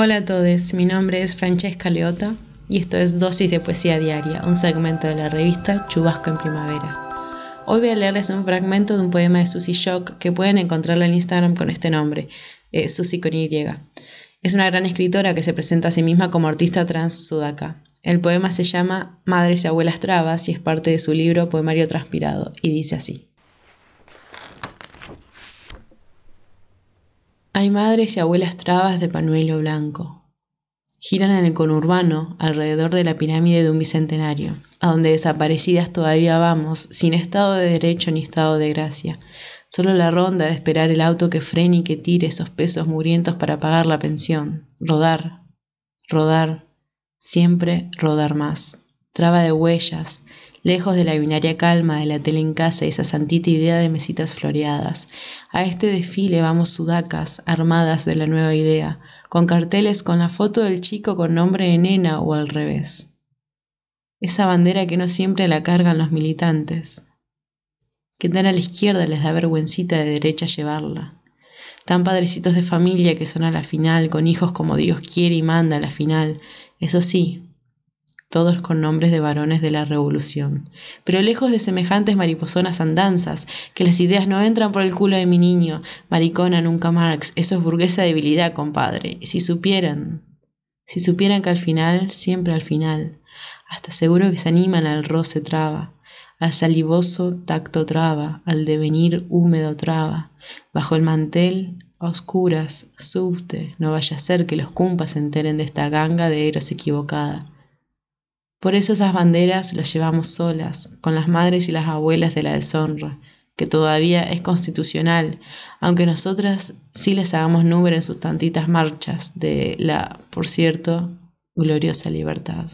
Hola a todos, mi nombre es Francesca Leota y esto es Dosis de Poesía Diaria, un segmento de la revista Chubasco en Primavera. Hoy voy a leerles un fragmento de un poema de Susie Shock que pueden encontrarla en Instagram con este nombre, eh, Susie con Y. Es una gran escritora que se presenta a sí misma como artista trans sudaca. El poema se llama Madres y Abuelas Trabas y es parte de su libro Poemario Transpirado y dice así. Hay madres y abuelas trabas de panuelo blanco. Giran en el conurbano alrededor de la pirámide de un bicentenario, a donde desaparecidas todavía vamos, sin estado de derecho ni estado de gracia. Solo la ronda de esperar el auto que frene y que tire esos pesos murientos para pagar la pensión. Rodar, rodar, siempre rodar más. Traba de huellas, lejos de la binaria calma de la tele en casa y esa santita idea de mesitas floreadas. A este desfile vamos sudacas, armadas de la nueva idea, con carteles con la foto del chico con nombre de nena o al revés. Esa bandera que no siempre la cargan los militantes, que tan a la izquierda les da vergüencita de derecha llevarla. Tan padrecitos de familia que son a la final, con hijos como Dios quiere y manda a la final. Eso sí, todos con nombres de varones de la revolución. Pero lejos de semejantes mariposonas andanzas, que las ideas no entran por el culo de mi niño, maricona nunca Marx, eso es burguesa debilidad, compadre. Si supieran, si supieran que al final, siempre al final, hasta seguro que se animan al roce traba, al salivoso tacto traba, al devenir húmedo traba, bajo el mantel, a oscuras, subte, no vaya a ser que los cumpas se enteren de esta ganga de eros equivocada por eso esas banderas las llevamos solas, con las madres y las abuelas de la deshonra, que todavía es constitucional, aunque nosotras sí les hagamos número en sus tantitas marchas de la, por cierto, gloriosa libertad.